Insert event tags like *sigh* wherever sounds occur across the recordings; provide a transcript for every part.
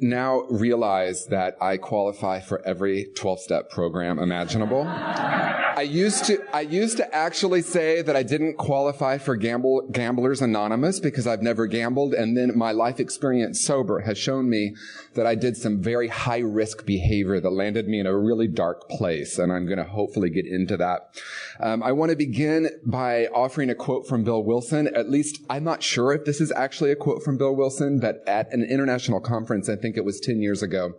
now realize that I qualify for every 12 step program imaginable. I used to, I used to actually say that I didn't qualify for Gamble, Gamblers Anonymous because I've never gambled. And then my life experience sober has shown me that I did some very high risk behavior that landed me in a really dark place. And I'm going to hopefully get into that. Um, I want to begin by offering a quote from Bill Wilson. At least I'm not sure if this is actually a quote from Bill Wilson, but at an international conference, I think it was 10 years ago,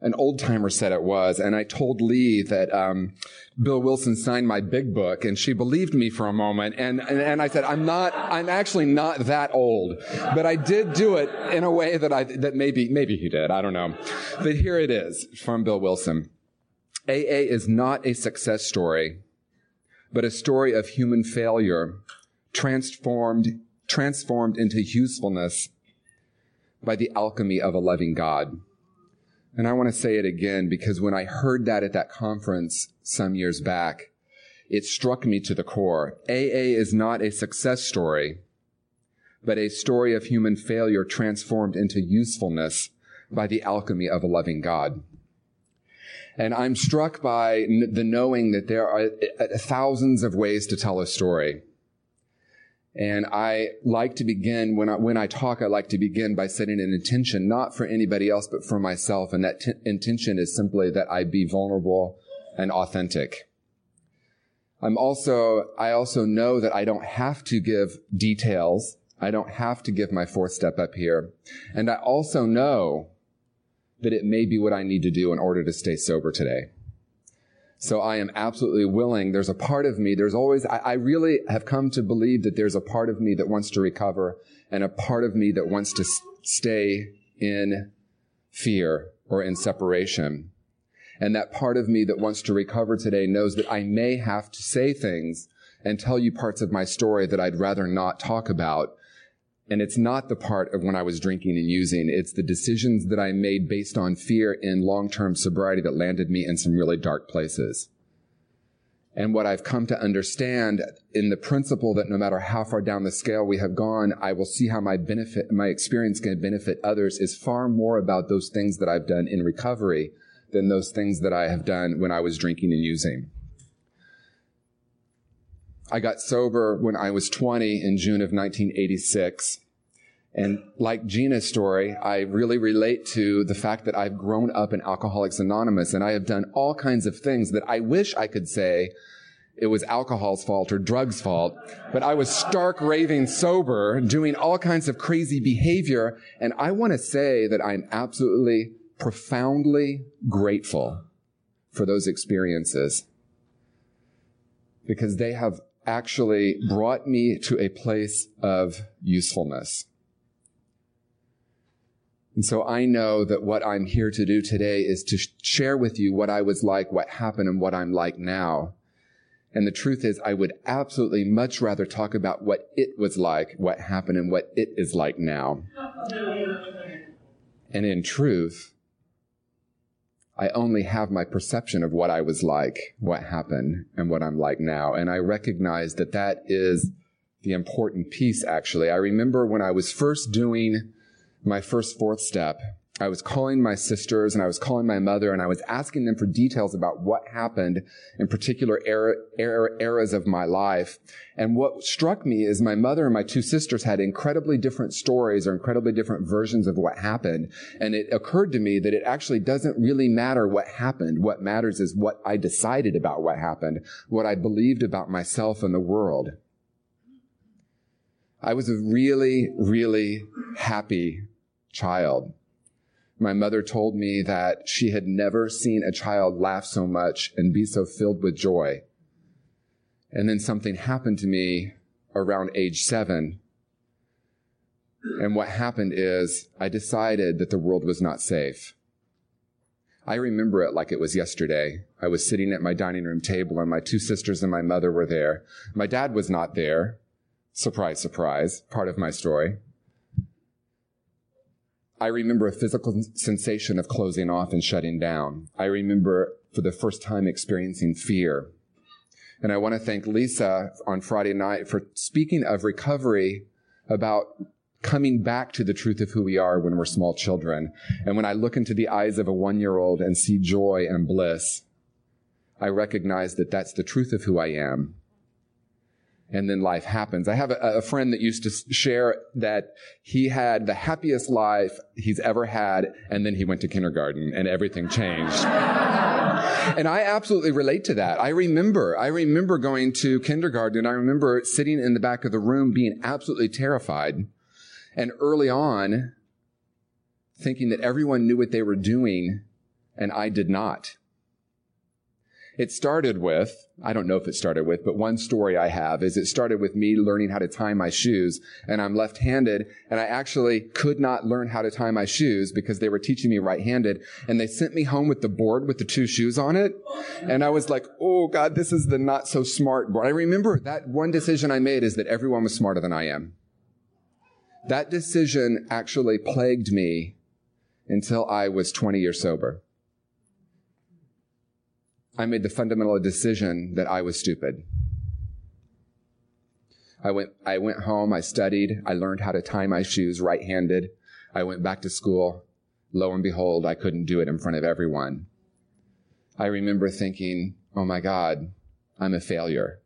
an old timer said it was, and I told Lee that um, Bill Wilson signed my big book, and she believed me for a moment, and, and and I said, I'm not, I'm actually not that old, but I did do it in a way that I that maybe maybe he did, I don't know, but here it is from Bill Wilson. AA is not a success story, but a story of human failure, transformed transformed into usefulness by the alchemy of a loving God. And I want to say it again because when I heard that at that conference some years back, it struck me to the core. AA is not a success story, but a story of human failure transformed into usefulness by the alchemy of a loving God. And I'm struck by the knowing that there are uh, thousands of ways to tell a story. And I like to begin when I, when I talk, I like to begin by setting an intention, not for anybody else, but for myself. And that t- intention is simply that I be vulnerable and authentic. I'm also, I also know that I don't have to give details. I don't have to give my fourth step up here. And I also know that it may be what I need to do in order to stay sober today. So I am absolutely willing. There's a part of me, there's always, I, I, really have come to believe that there's a part of me that wants to recover and a part of me that wants to s- stay in fear or in separation. And that part of me that wants to recover today knows that I may have to say things and tell you parts of my story that I'd rather not talk about and it's not the part of when I was drinking and using. It's the decisions that I made based on fear in long-term sobriety that landed me in some really dark places. And what I've come to understand in the principle that no matter how far down the scale we have gone, I will see how my benefit, my experience can benefit others is far more about those things that I've done in recovery than those things that I have done when I was drinking and using. I got sober when I was 20 in June of 1986. And like Gina's story, I really relate to the fact that I've grown up in Alcoholics Anonymous and I have done all kinds of things that I wish I could say it was alcohol's fault or drugs' fault, but I was stark raving sober, doing all kinds of crazy behavior. And I want to say that I'm absolutely profoundly grateful for those experiences because they have actually brought me to a place of usefulness. And so I know that what I'm here to do today is to share with you what I was like, what happened, and what I'm like now. And the truth is, I would absolutely much rather talk about what it was like, what happened, and what it is like now. And in truth, I only have my perception of what I was like, what happened, and what I'm like now. And I recognize that that is the important piece, actually. I remember when I was first doing my first fourth step, I was calling my sisters and I was calling my mother and I was asking them for details about what happened in particular era, era, eras of my life. And what struck me is my mother and my two sisters had incredibly different stories or incredibly different versions of what happened. And it occurred to me that it actually doesn't really matter what happened. What matters is what I decided about what happened, what I believed about myself and the world. I was a really, really happy child. My mother told me that she had never seen a child laugh so much and be so filled with joy. And then something happened to me around age seven. And what happened is I decided that the world was not safe. I remember it like it was yesterday. I was sitting at my dining room table and my two sisters and my mother were there. My dad was not there. Surprise, surprise, part of my story. I remember a physical sensation of closing off and shutting down. I remember for the first time experiencing fear. And I want to thank Lisa on Friday night for speaking of recovery about coming back to the truth of who we are when we're small children. And when I look into the eyes of a one year old and see joy and bliss, I recognize that that's the truth of who I am and then life happens. I have a, a, friend that used to share that he had the happiest life he's ever had, and then he went to kindergarten and everything changed. and I absolutely relate to that. I remember, I remember going to kindergarten, and I remember sitting in the back of the room being absolutely terrified. And early on, thinking that everyone knew what they were doing, and I did not. It started with, I don't know if it started with, but one story I have is it started with me learning how to tie my shoes and I'm left-handed and I actually could not learn how to tie my shoes because they were teaching me right-handed and they sent me home with the board with the two shoes on it. And I was like, oh God, this is the not so smart board. I remember that one decision I made is that everyone was smarter than I am. That decision actually plagued me until I was 20 years sober. I made the fundamental decision that I was stupid. I went, I went home, I studied, I learned how to tie my shoes right handed. I went back to school. Lo and behold, I couldn't do it in front of everyone. I remember thinking, oh my God, I'm a failure.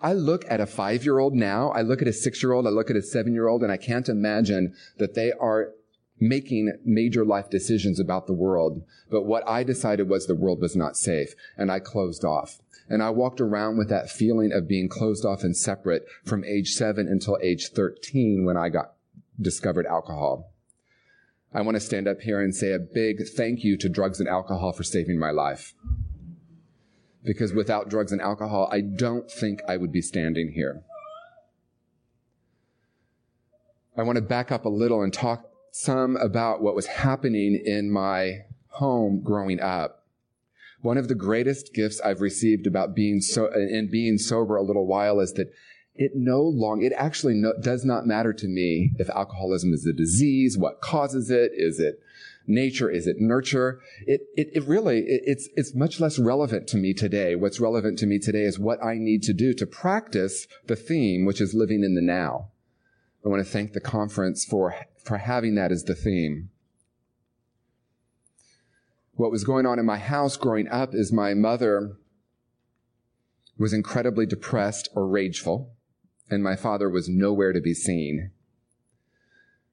I look at a five year old now, I look at a six year old, I look at a seven year old, and I can't imagine that they are making major life decisions about the world. But what I decided was the world was not safe and I closed off. And I walked around with that feeling of being closed off and separate from age seven until age 13 when I got discovered alcohol. I want to stand up here and say a big thank you to drugs and alcohol for saving my life. Because without drugs and alcohol, I don't think I would be standing here. I want to back up a little and talk some about what was happening in my home growing up. One of the greatest gifts I've received about being so, in being sober a little while is that it no long, it actually no, does not matter to me if alcoholism is a disease, what causes it, is it nature, is it nurture? It, it, it really, it, it's, it's much less relevant to me today. What's relevant to me today is what I need to do to practice the theme, which is living in the now. I want to thank the conference for, for having that as the theme. What was going on in my house growing up is my mother was incredibly depressed or rageful, and my father was nowhere to be seen.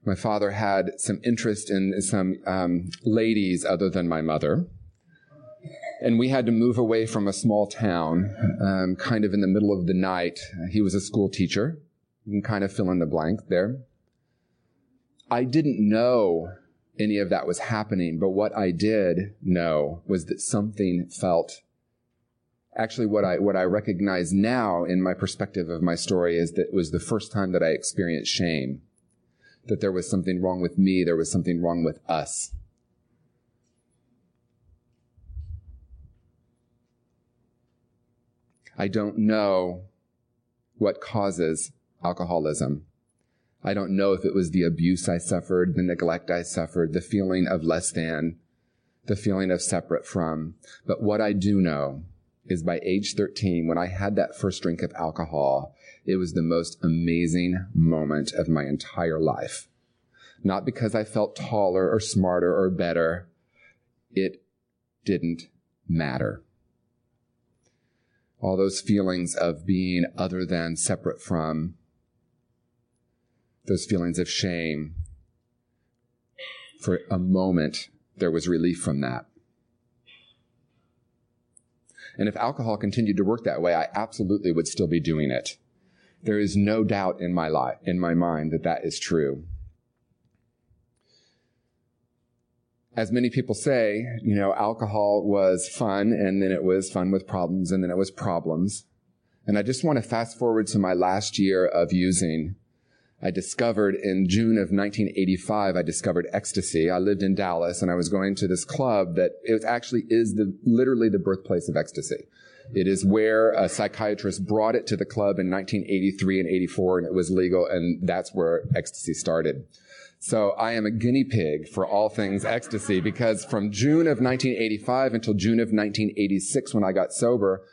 My father had some interest in some um, ladies other than my mother. And we had to move away from a small town, um, kind of in the middle of the night. He was a school teacher. You can kind of fill in the blank there. I didn't know any of that was happening, but what I did know was that something felt actually what I what I recognize now in my perspective of my story is that it was the first time that I experienced shame. That there was something wrong with me, there was something wrong with us. I don't know what causes alcoholism. I don't know if it was the abuse I suffered, the neglect I suffered, the feeling of less than, the feeling of separate from. But what I do know is by age 13, when I had that first drink of alcohol, it was the most amazing moment of my entire life. Not because I felt taller or smarter or better. It didn't matter all those feelings of being other than, separate from, those feelings of shame. For a moment, there was relief from that. And if alcohol continued to work that way, I absolutely would still be doing it. There is no doubt in my life, in my mind that that is true. As many people say, you know, alcohol was fun and then it was fun with problems and then it was problems. And I just want to fast forward to my last year of using I discovered in June of 1985, I discovered ecstasy. I lived in Dallas and I was going to this club that it actually is the, literally the birthplace of ecstasy. It is where a psychiatrist brought it to the club in 1983 and 84 and it was legal and that's where ecstasy started. So I am a guinea pig for all things ecstasy because from June of 1985 until June of 1986 when I got sober,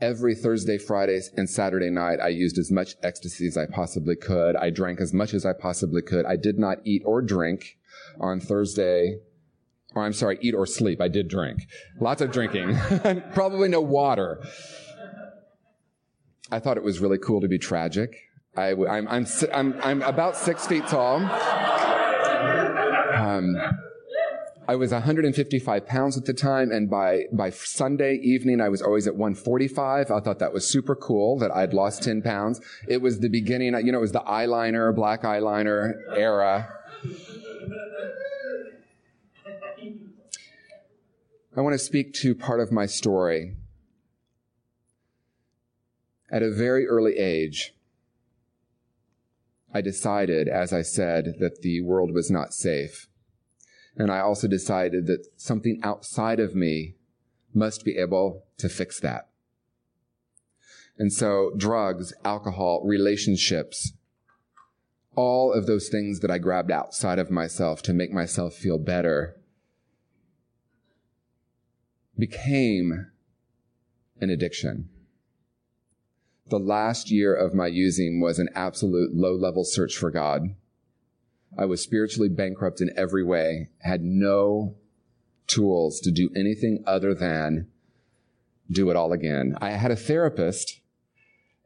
every Thursday, Friday, and Saturday night, I used as much ecstasy as I possibly could. I drank as much as I possibly could. I did not eat or drink on Thursday, or I'm sorry, eat or sleep. I did drink. Lots of drinking. *laughs* Probably no water. I thought it was really cool to be tragic. I, am I'm, I'm, I'm about six feet tall. Um, I was 155 pounds at the time, and by, by Sunday evening, I was always at 145. I thought that was super cool that I'd lost 10 pounds. It was the beginning, you know, it was the eyeliner, black eyeliner era. I want to speak to part of my story. At a very early age, I decided, as I said, that the world was not safe. And I also decided that something outside of me must be able to fix that. And so drugs, alcohol, relationships, all of those things that I grabbed outside of myself to make myself feel better became an addiction. The last year of my using was an absolute low level search for God. I was spiritually bankrupt in every way, had no tools to do anything other than do it all again. I had a therapist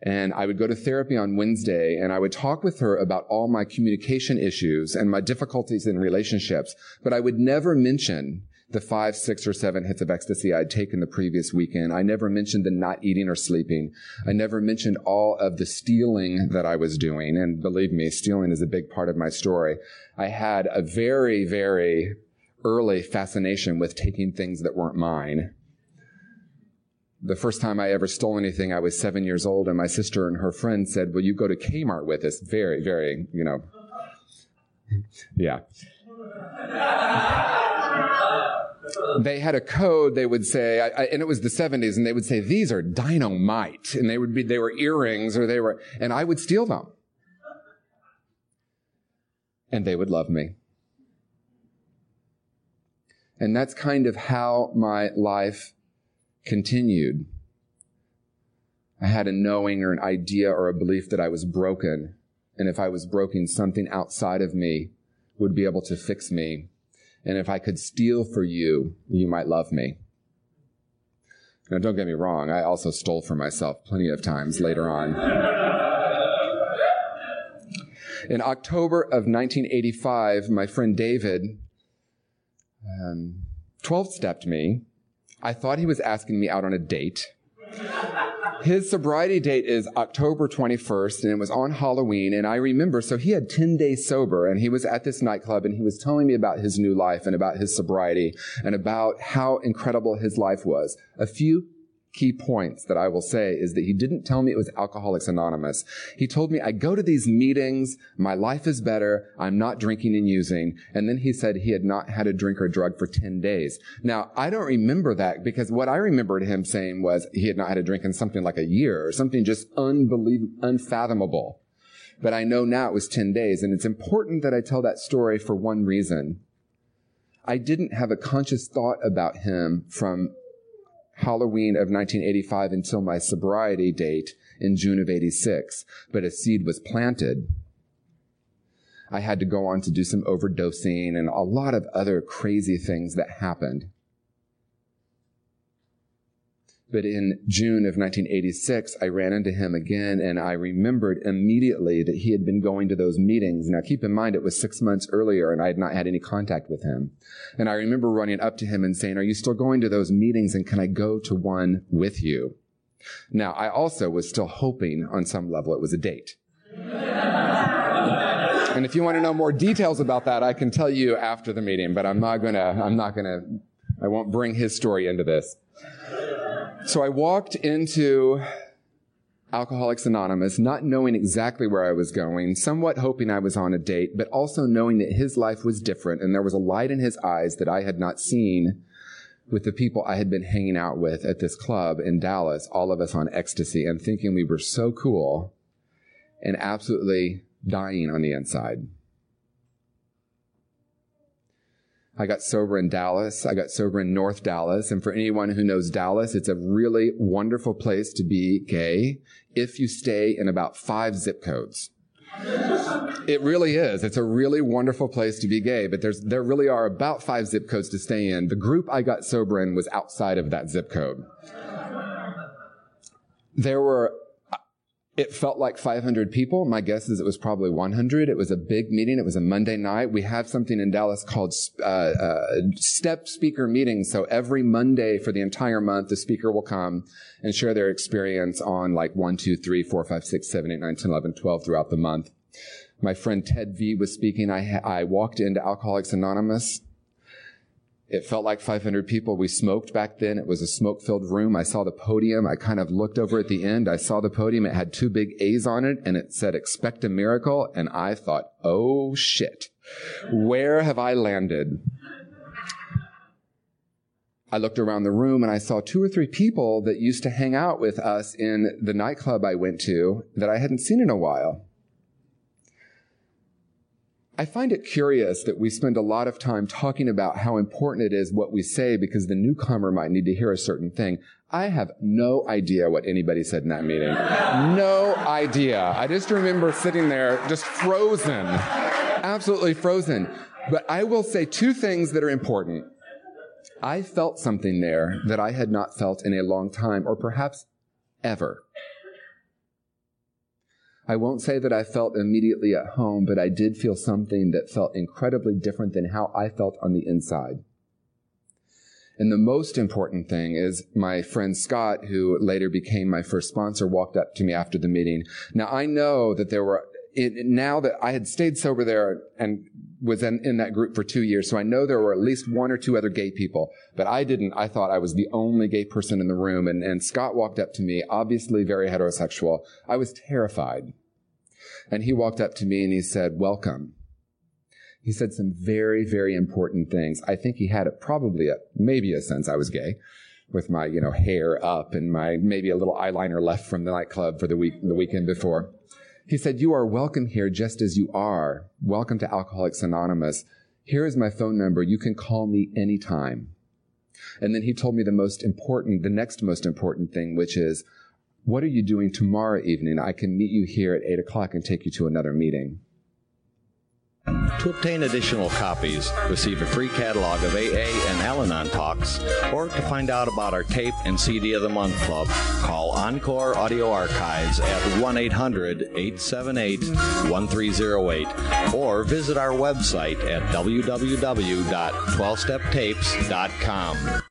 and I would go to therapy on Wednesday and I would talk with her about all my communication issues and my difficulties in relationships, but I would never mention the five, six, or seven hits of ecstasy I'd taken the previous weekend. I never mentioned the not eating or sleeping. I never mentioned all of the stealing that I was doing. And believe me, stealing is a big part of my story. I had a very, very early fascination with taking things that weren't mine. The first time I ever stole anything, I was seven years old, and my sister and her friend said, Will you go to Kmart with us? Very, very, you know. *laughs* yeah they had a code they would say I, I, and it was the 70s and they would say these are dynamite and they would be they were earrings or they were and i would steal them. And they would love me. And that's kind of how my life continued. I had a knowing or an idea or a belief that i was broken and if i was broken something outside of me would be able to fix me and if I could steal for you, you might love me. Now, don't get me wrong, I also stole for myself plenty of times later on. In October of 1985, my friend David um, 12 stepped me. I thought he was asking me out on a date. His sobriety date is October 21st, and it was on Halloween. And I remember, so he had 10 days sober, and he was at this nightclub, and he was telling me about his new life and about his sobriety and about how incredible his life was. A few key points that I will say is that he didn't tell me it was Alcoholics Anonymous. He told me I go to these meetings, my life is better, I'm not drinking and using, and then he said he had not had a drink or drug for 10 days. Now, I don't remember that because what I remembered him saying was he had not had a drink in something like a year or something just unbelievable, unfathomable. But I know now it was 10 days, and it's important that I tell that story for one reason. I didn't have a conscious thought about him from Halloween of 1985 until my sobriety date in June of 86, but a seed was planted. I had to go on to do some overdosing and a lot of other crazy things that happened. But in June of 1986, I ran into him again and I remembered immediately that he had been going to those meetings. Now keep in mind it was six months earlier and I had not had any contact with him. And I remember running up to him and saying, are you still going to those meetings and can I go to one with you? Now I also was still hoping on some level it was a date. *laughs* and if you want to know more details about that, I can tell you after the meeting, but I'm not gonna, I'm not gonna, I won't bring his story into this. So I walked into Alcoholics Anonymous, not knowing exactly where I was going, somewhat hoping I was on a date, but also knowing that his life was different and there was a light in his eyes that I had not seen with the people I had been hanging out with at this club in Dallas, all of us on ecstasy and thinking we were so cool and absolutely dying on the inside. I got sober in Dallas. I got sober in North Dallas. And for anyone who knows Dallas, it's a really wonderful place to be gay if you stay in about five zip codes. It really is. It's a really wonderful place to be gay, but there's, there really are about five zip codes to stay in. The group I got sober in was outside of that zip code. There were it felt like 500 people. My guess is it was probably 100. It was a big meeting. It was a Monday night. We have something in Dallas called uh, uh, step speaker meetings. So every Monday for the entire month, the speaker will come and share their experience on like 1, 2, 3, 4, 5, 6, 7, 8, 9, 10, 11, 12 throughout the month. My friend Ted V was speaking. I, I walked into Alcoholics Anonymous it felt like 500 people. We smoked back then. It was a smoke filled room. I saw the podium. I kind of looked over at the end. I saw the podium. It had two big A's on it and it said expect a miracle. And I thought, oh shit, where have I landed? I looked around the room and I saw two or three people that used to hang out with us in the nightclub I went to that I hadn't seen in a while. I find it curious that we spend a lot of time talking about how important it is what we say because the newcomer might need to hear a certain thing. I have no idea what anybody said in that meeting. No idea. I just remember sitting there just frozen, absolutely frozen. But I will say two things that are important. I felt something there that I had not felt in a long time or perhaps ever. I won't say that I felt immediately at home, but I did feel something that felt incredibly different than how I felt on the inside. And the most important thing is my friend Scott, who later became my first sponsor, walked up to me after the meeting. Now I know that there were, it, now that I had stayed sober there and was in, in that group for two years, so I know there were at least one or two other gay people, but I didn't. I thought I was the only gay person in the room, and, and Scott walked up to me, obviously very heterosexual. I was terrified. And he walked up to me and he said, welcome. He said some very, very important things. I think he had a, probably a, maybe a sense I was gay with my, you know, hair up and my, maybe a little eyeliner left from the nightclub for the week, the weekend before. He said, you are welcome here just as you are. Welcome to Alcoholics Anonymous. Here is my phone number. You can call me anytime. And then he told me the most important, the next most important thing, which is, what are you doing tomorrow evening? I can meet you here at 8 o'clock and take you to another meeting. To obtain additional copies, receive a free catalog of AA and Al Anon talks, or to find out about our tape and CD of the Month Club, call Encore Audio Archives at 1 800 878 1308 or visit our website at www.12steptapes.com.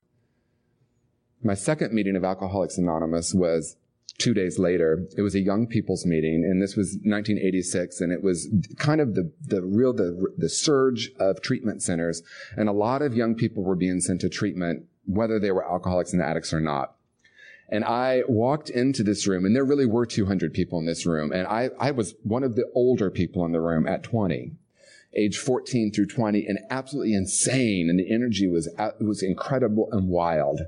My second meeting of Alcoholics Anonymous was two days later. It was a young people's meeting, and this was 1986, and it was kind of the, the real, the, the surge of treatment centers, and a lot of young people were being sent to treatment, whether they were alcoholics and addicts or not. And I walked into this room, and there really were 200 people in this room, and I, I was one of the older people in the room at 20 age 14 through 20 and absolutely insane and the energy was it was incredible and wild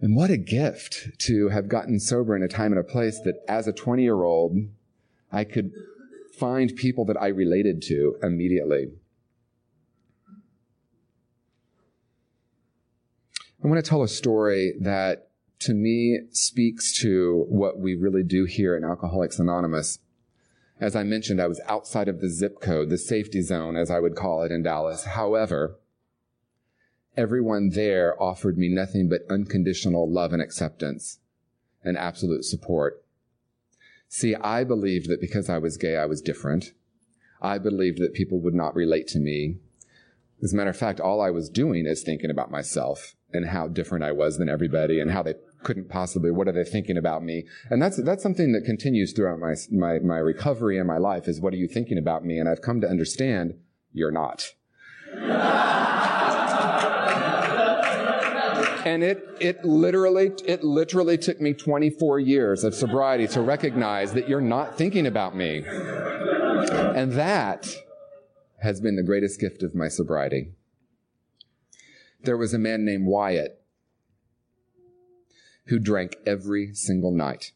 and what a gift to have gotten sober in a time and a place that as a 20 year old, I could find people that I related to immediately. I want to tell a story that to me speaks to what we really do here in Alcoholics Anonymous. As I mentioned, I was outside of the zip code, the safety zone, as I would call it in Dallas. However, everyone there offered me nothing but unconditional love and acceptance and absolute support. See, I believed that because I was gay, I was different. I believed that people would not relate to me. As a matter of fact, all I was doing is thinking about myself and how different I was than everybody and how they couldn't possibly, what are they thinking about me? And that's, that's something that continues throughout my, my, my recovery and my life is what are you thinking about me? And I've come to understand you're not. *laughs* And it, it literally, it literally took me 24 years of sobriety to recognize that you're not thinking about me. And that has been the greatest gift of my sobriety. There was a man named Wyatt who drank every single night.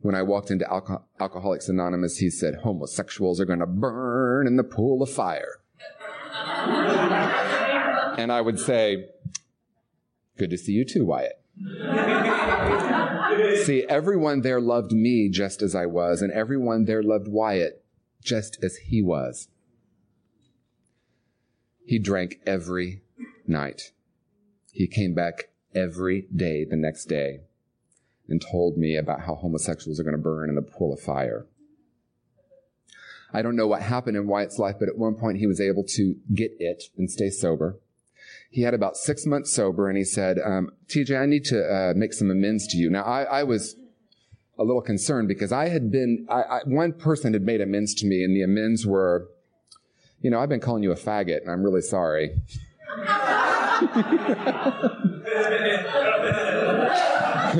When I walked into Alco- Alcoholics Anonymous, he said, homosexuals are going to burn in the pool of fire. and I would say, good to see you too, Wyatt. see, everyone there loved me just as I was, and everyone there loved Wyatt just as he was. He drank every night. He came back every day the next day and told me about how homosexuals are going to burn in the pool of fire. I don't know what happened in Wyatt's life, but at one point he was able to get it and stay sober. He had about six months sober and he said, um, TJ, I need to uh, make some amends to you. Now, I, I, was a little concerned because I had been, I, I, one person had made amends to me and the amends were, you know, I've been calling you a faggot and I'm really sorry. *laughs*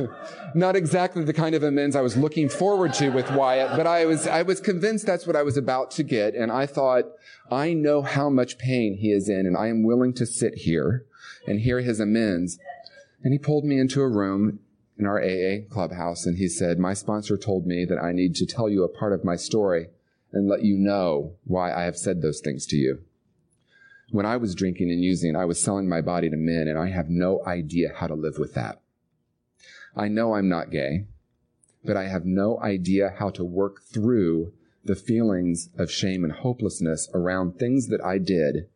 *laughs* Not exactly the kind of amends I was looking forward to with Wyatt, but I was, I was convinced that's what I was about to get. And I thought, I know how much pain he is in and I am willing to sit here and hear his amends. And he pulled me into a room in our AA clubhouse and he said, my sponsor told me that I need to tell you a part of my story and let you know why I have said those things to you. When I was drinking and using, I was selling my body to men and I have no idea how to live with that. I know I'm not gay, but I have no idea how to work through the feelings of shame and hopelessness around things that I did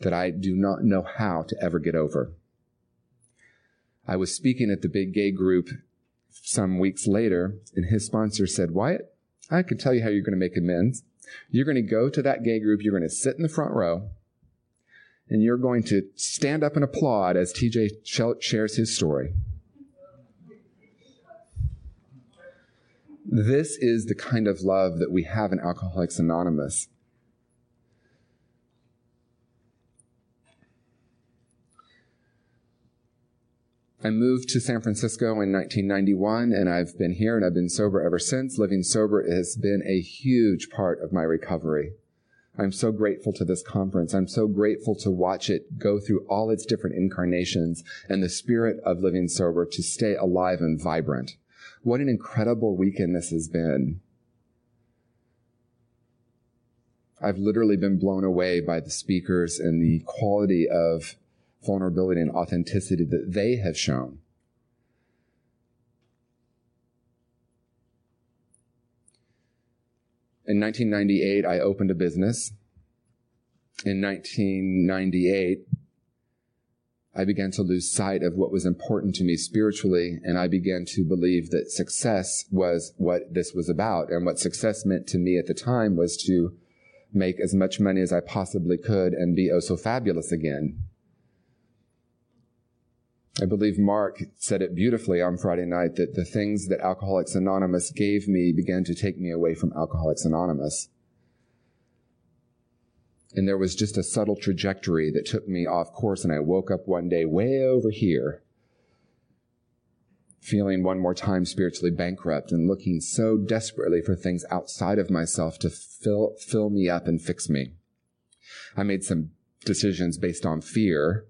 that I do not know how to ever get over. I was speaking at the big gay group some weeks later, and his sponsor said, Wyatt, I can tell you how you're going to make amends. You're going to go to that gay group, you're going to sit in the front row, and you're going to stand up and applaud as TJ shares his story. This is the kind of love that we have in Alcoholics Anonymous. I moved to San Francisco in 1991 and I've been here and I've been sober ever since. Living sober has been a huge part of my recovery. I'm so grateful to this conference. I'm so grateful to watch it go through all its different incarnations and the spirit of living sober to stay alive and vibrant. What an incredible weekend this has been. I've literally been blown away by the speakers and the quality of vulnerability and authenticity that they have shown. In 1998, I opened a business. In 1998, I began to lose sight of what was important to me spiritually, and I began to believe that success was what this was about. And what success meant to me at the time was to make as much money as I possibly could and be oh so fabulous again. I believe Mark said it beautifully on Friday night that the things that Alcoholics Anonymous gave me began to take me away from Alcoholics Anonymous. And there was just a subtle trajectory that took me off course. And I woke up one day way over here, feeling one more time spiritually bankrupt and looking so desperately for things outside of myself to fill, fill me up and fix me. I made some decisions based on fear.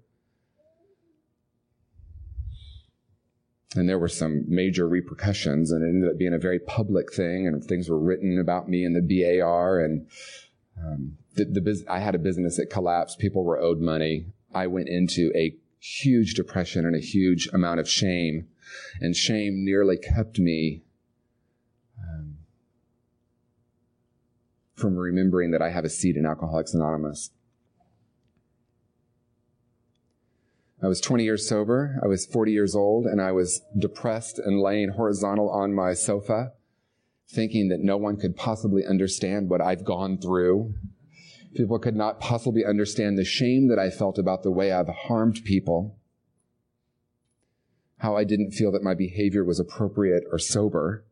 And there were some major repercussions, and it ended up being a very public thing, and things were written about me in the BAR, and um, the, the I had a business that collapsed. People were owed money. I went into a huge depression and a huge amount of shame, and shame nearly kept me um, from remembering that I have a seat in Alcoholics Anonymous. I was 20 years sober. I was 40 years old and I was depressed and laying horizontal on my sofa thinking that no one could possibly understand what I've gone through. People could not possibly understand the shame that I felt about the way I've harmed people. How I didn't feel that my behavior was appropriate or sober.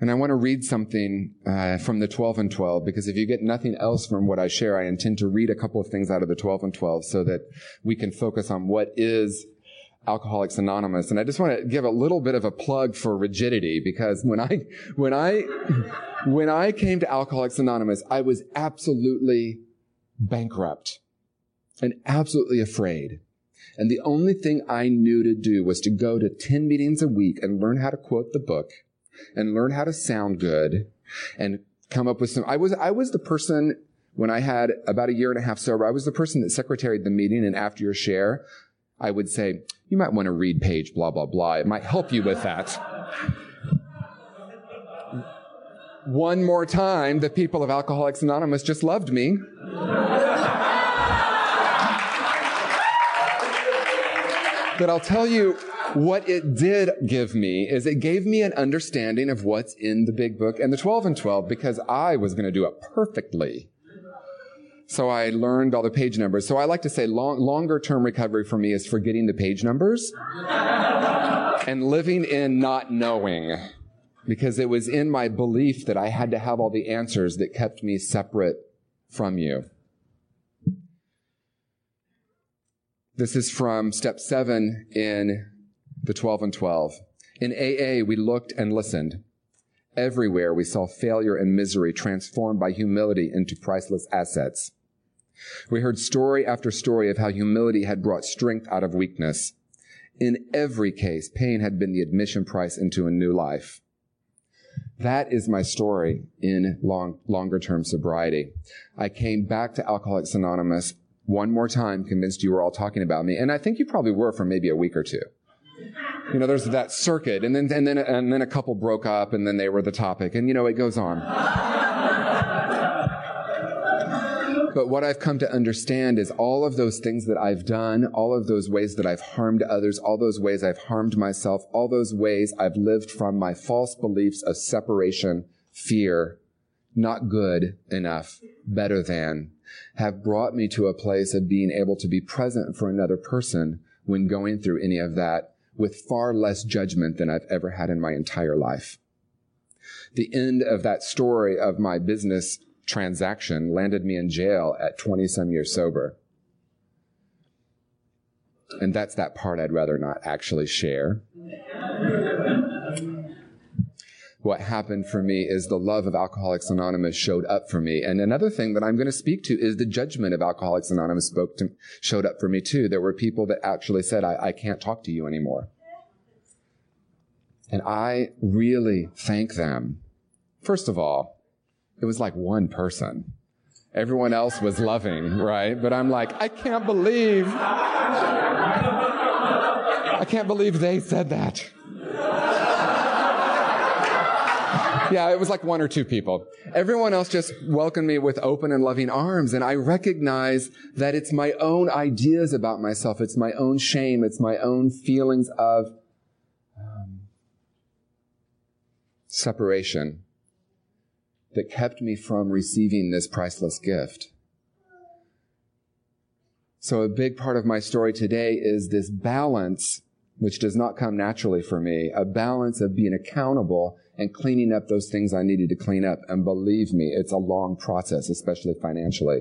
And I want to read something uh, from the 12 and 12 because if you get nothing else from what I share, I intend to read a couple of things out of the 12 and 12 so that we can focus on what is Alcoholics Anonymous. And I just want to give a little bit of a plug for rigidity because when I, when I, when I came to Alcoholics Anonymous, I was absolutely bankrupt and absolutely afraid. And the only thing I knew to do was to go to 10 meetings a week and learn how to quote the book and learn how to sound good and come up with some. I was, I was the person when I had about a year and a half sober, I was the person that secretaried the meeting. And after your share, I would say, you might want to read page blah, blah, blah. It might help you with that. One more time, the people of Alcoholics Anonymous just loved me. but I'll tell you, what it did give me is it gave me an understanding of what's in the big book and the 12 and 12 because I was going to do it perfectly. So I learned all the page numbers. So I like to say long, longer term recovery for me is forgetting the page numbers *laughs* and living in not knowing because it was in my belief that I had to have all the answers that kept me separate from you. This is from step seven in the 12 and 12. In AA, we looked and listened. Everywhere we saw failure and misery transformed by humility into priceless assets. We heard story after story of how humility had brought strength out of weakness. In every case, pain had been the admission price into a new life. That is my story in long, longer term sobriety. I came back to Alcoholics Anonymous one more time, convinced you were all talking about me. And I think you probably were for maybe a week or two you know, there's that circuit, and then and then and then a couple broke up, and then they were the topic, and you know, it goes on. But what I've come to understand is all of those things that I've done, all of those ways that I've harmed others, all those ways I've harmed myself, all those ways I've lived from my false beliefs of separation, fear, not good enough, better than, have brought me to a place of being able to be present for another person when going through any of that with far less judgment than I've ever had in my entire life. The end of that story of my business transaction landed me in jail at 20 some years sober. And that's that part I'd rather not actually share what happened for me is the love of Alcoholics Anonymous showed up for me. And another thing that I'm going to speak to is the judgment of Alcoholics Anonymous spoke to, showed up for me too. There were people that actually said, I, I can't talk to you anymore. And I really thank them. First of all, it was like one person. Everyone else was loving, right? But I'm like, I can't believe, I can't believe they said that. yeah, it was like one or two people. Everyone else just welcomed me with open and loving arms. And I recognize that it's my own ideas about myself. It's my own shame. It's my own feelings of um, separation that kept me from receiving this priceless gift. So a big part of my story today is this balance, which does not come naturally for me, a balance of being accountable and cleaning up those things I needed to clean up. And believe me, it's a long process, especially financially.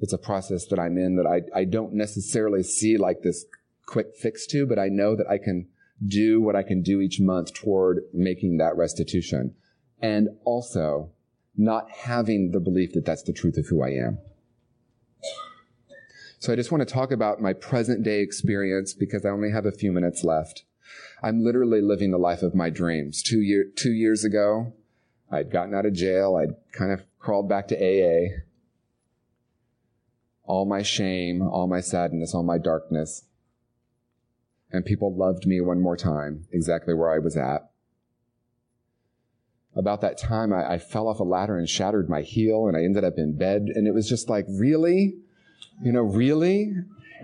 It's a process that I'm in that I, I don't necessarily see like this quick fix to, but I know that I can do what I can do each month toward making that restitution. And also not having the belief that that's the truth of who I am. So I just want to talk about my present day experience because I only have a few minutes left. I'm literally living the life of my dreams. Two year, two years ago, I'd gotten out of jail. I'd kind of crawled back to AA. All my shame, all my sadness, all my darkness. And people loved me one more time, exactly where I was at. About that time, I, I fell off a ladder and shattered my heel, and I ended up in bed. And it was just like, really? You know, really?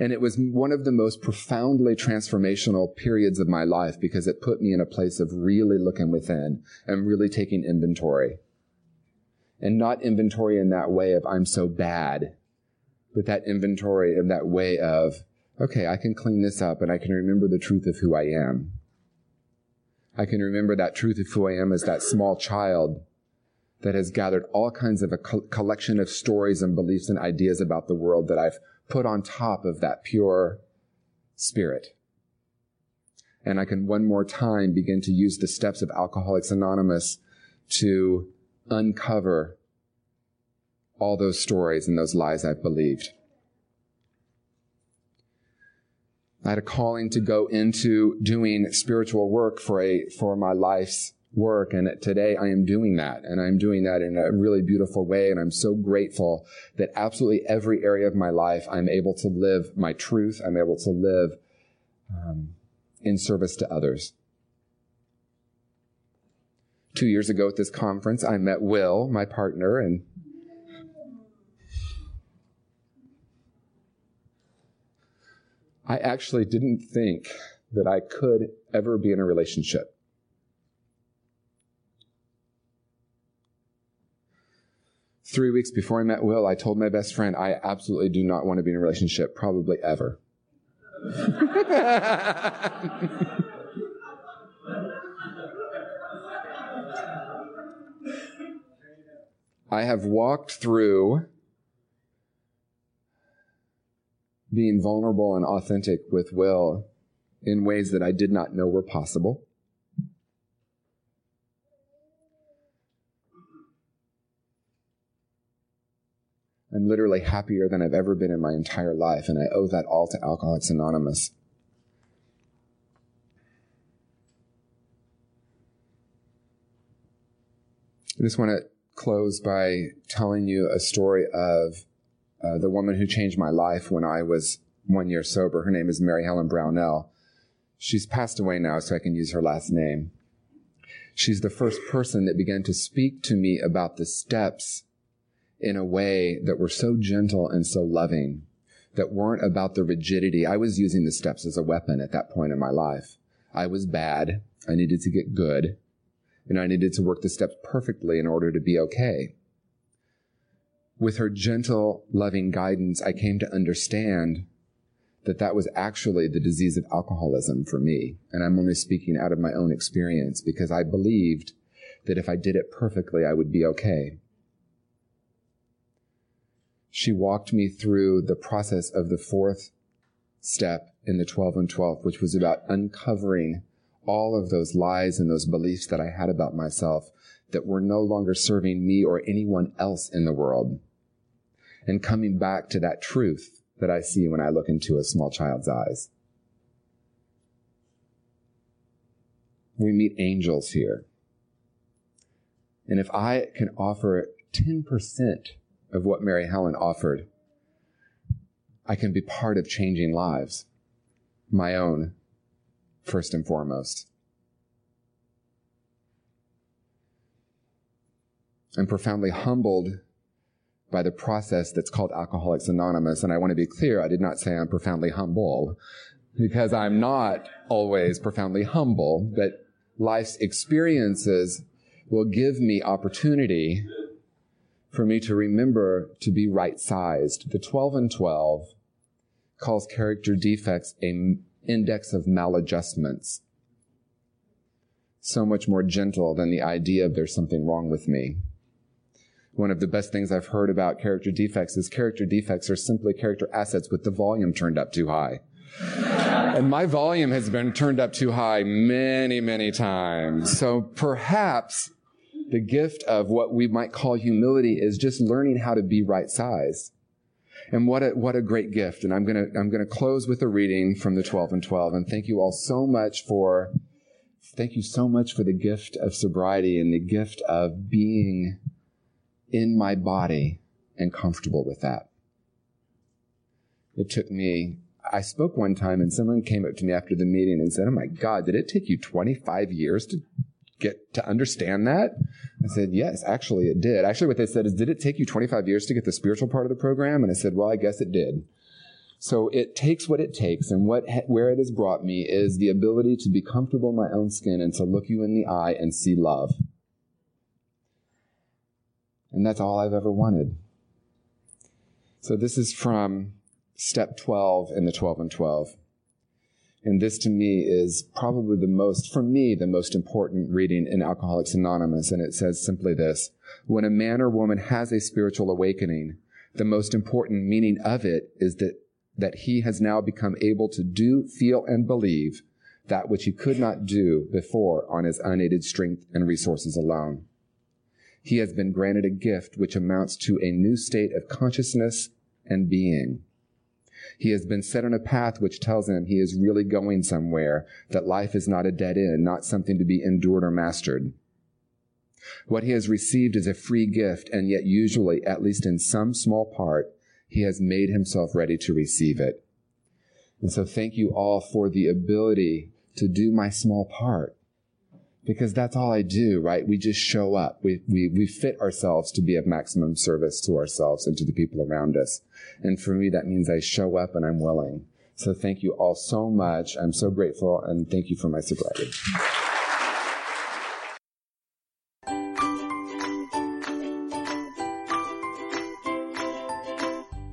And it was one of the most profoundly transformational periods of my life because it put me in a place of really looking within and really taking inventory. And not inventory in that way of I'm so bad, but that inventory in that way of, okay, I can clean this up and I can remember the truth of who I am. I can remember that truth of who I am as that small child that has gathered all kinds of a co- collection of stories and beliefs and ideas about the world that I've put on top of that pure spirit. And I can one more time begin to use the steps of Alcoholics Anonymous to uncover all those stories and those lies I've believed. I had a calling to go into doing spiritual work for a, for my life's work. And today I am doing that. And I'm doing that in a really beautiful way. And I'm so grateful that absolutely every area of my life, I'm able to live my truth. I'm able to live um, in service to others. Two years ago at this conference, I met Will, my partner, and I actually didn't think that I could ever be in a relationship. Three weeks before I met Will, I told my best friend, I absolutely do not want to be in a relationship, probably ever. *laughs* I have walked through being vulnerable and authentic with Will in ways that I did not know were possible. I'm literally happier than I've ever been in my entire life, and I owe that all to Alcoholics Anonymous. I just want to close by telling you a story of uh, the woman who changed my life when I was one year sober. Her name is Mary Helen Brownell. She's passed away now, so I can use her last name. She's the first person that began to speak to me about the steps in a way that were so gentle and so loving, that weren't about the rigidity. I was using the steps as a weapon at that point in my life. I was bad. I needed to get good. And I needed to work the steps perfectly in order to be okay. With her gentle, loving guidance, I came to understand that that was actually the disease of alcoholism for me. And I'm only speaking out of my own experience because I believed that if I did it perfectly, I would be okay. She walked me through the process of the fourth step in the 12 and 12, which was about uncovering all of those lies and those beliefs that I had about myself that were no longer serving me or anyone else in the world. And coming back to that truth that I see when I look into a small child's eyes. We meet angels here. And if I can offer 10% of what Mary Helen offered, I can be part of changing lives, my own, first and foremost. I'm profoundly humbled by the process that's called Alcoholics Anonymous. And I want to be clear, I did not say I'm profoundly humble because I'm not always profoundly humble, but life's experiences will give me opportunity for me to remember to be right sized. The 12 and 12 calls character defects a index of maladjustments. So much more gentle than the idea of there's something wrong with me. One of the best things I've heard about character defects is character defects are simply character assets with the volume turned up too high. and my volume has been turned up too high many, many times. So perhaps the gift of what we might call humility is just learning how to be right size. And what a, what a great gift. And I'm going to, I'm going to close with a reading from the 12 and 12. And thank you all so much for, thank you so much for the gift of sobriety and the gift of being in my body and comfortable with that. It took me, I spoke one time and someone came up to me after the meeting and said, Oh my God, did it take you 25 years to get to understand that? I said, yes, actually it did. Actually, what they said is, did it take you 25 years to get the spiritual part of the program? And I said, well, I guess it did. So it takes what it takes, and what where it has brought me is the ability to be comfortable in my own skin and to look you in the eye and see love. And that's all I've ever wanted. So this is from step 12 in the 12 and 12. And this to me is probably the most, for me, the most important reading in Alcoholics Anonymous. And it says simply this When a man or woman has a spiritual awakening, the most important meaning of it is that, that he has now become able to do, feel, and believe that which he could not do before on his unaided strength and resources alone. He has been granted a gift which amounts to a new state of consciousness and being. He has been set on a path which tells him he is really going somewhere, that life is not a dead end, not something to be endured or mastered. What he has received is a free gift, and yet usually, at least in some small part, he has made himself ready to receive it. And so thank you all for the ability to do my small part. Because that's all I do, right? We just show up. We, we, we fit ourselves to be of maximum service to ourselves and to the people around us. And for me, that means I show up and I'm willing. So thank you all so much. I'm so grateful and thank you for my sobriety.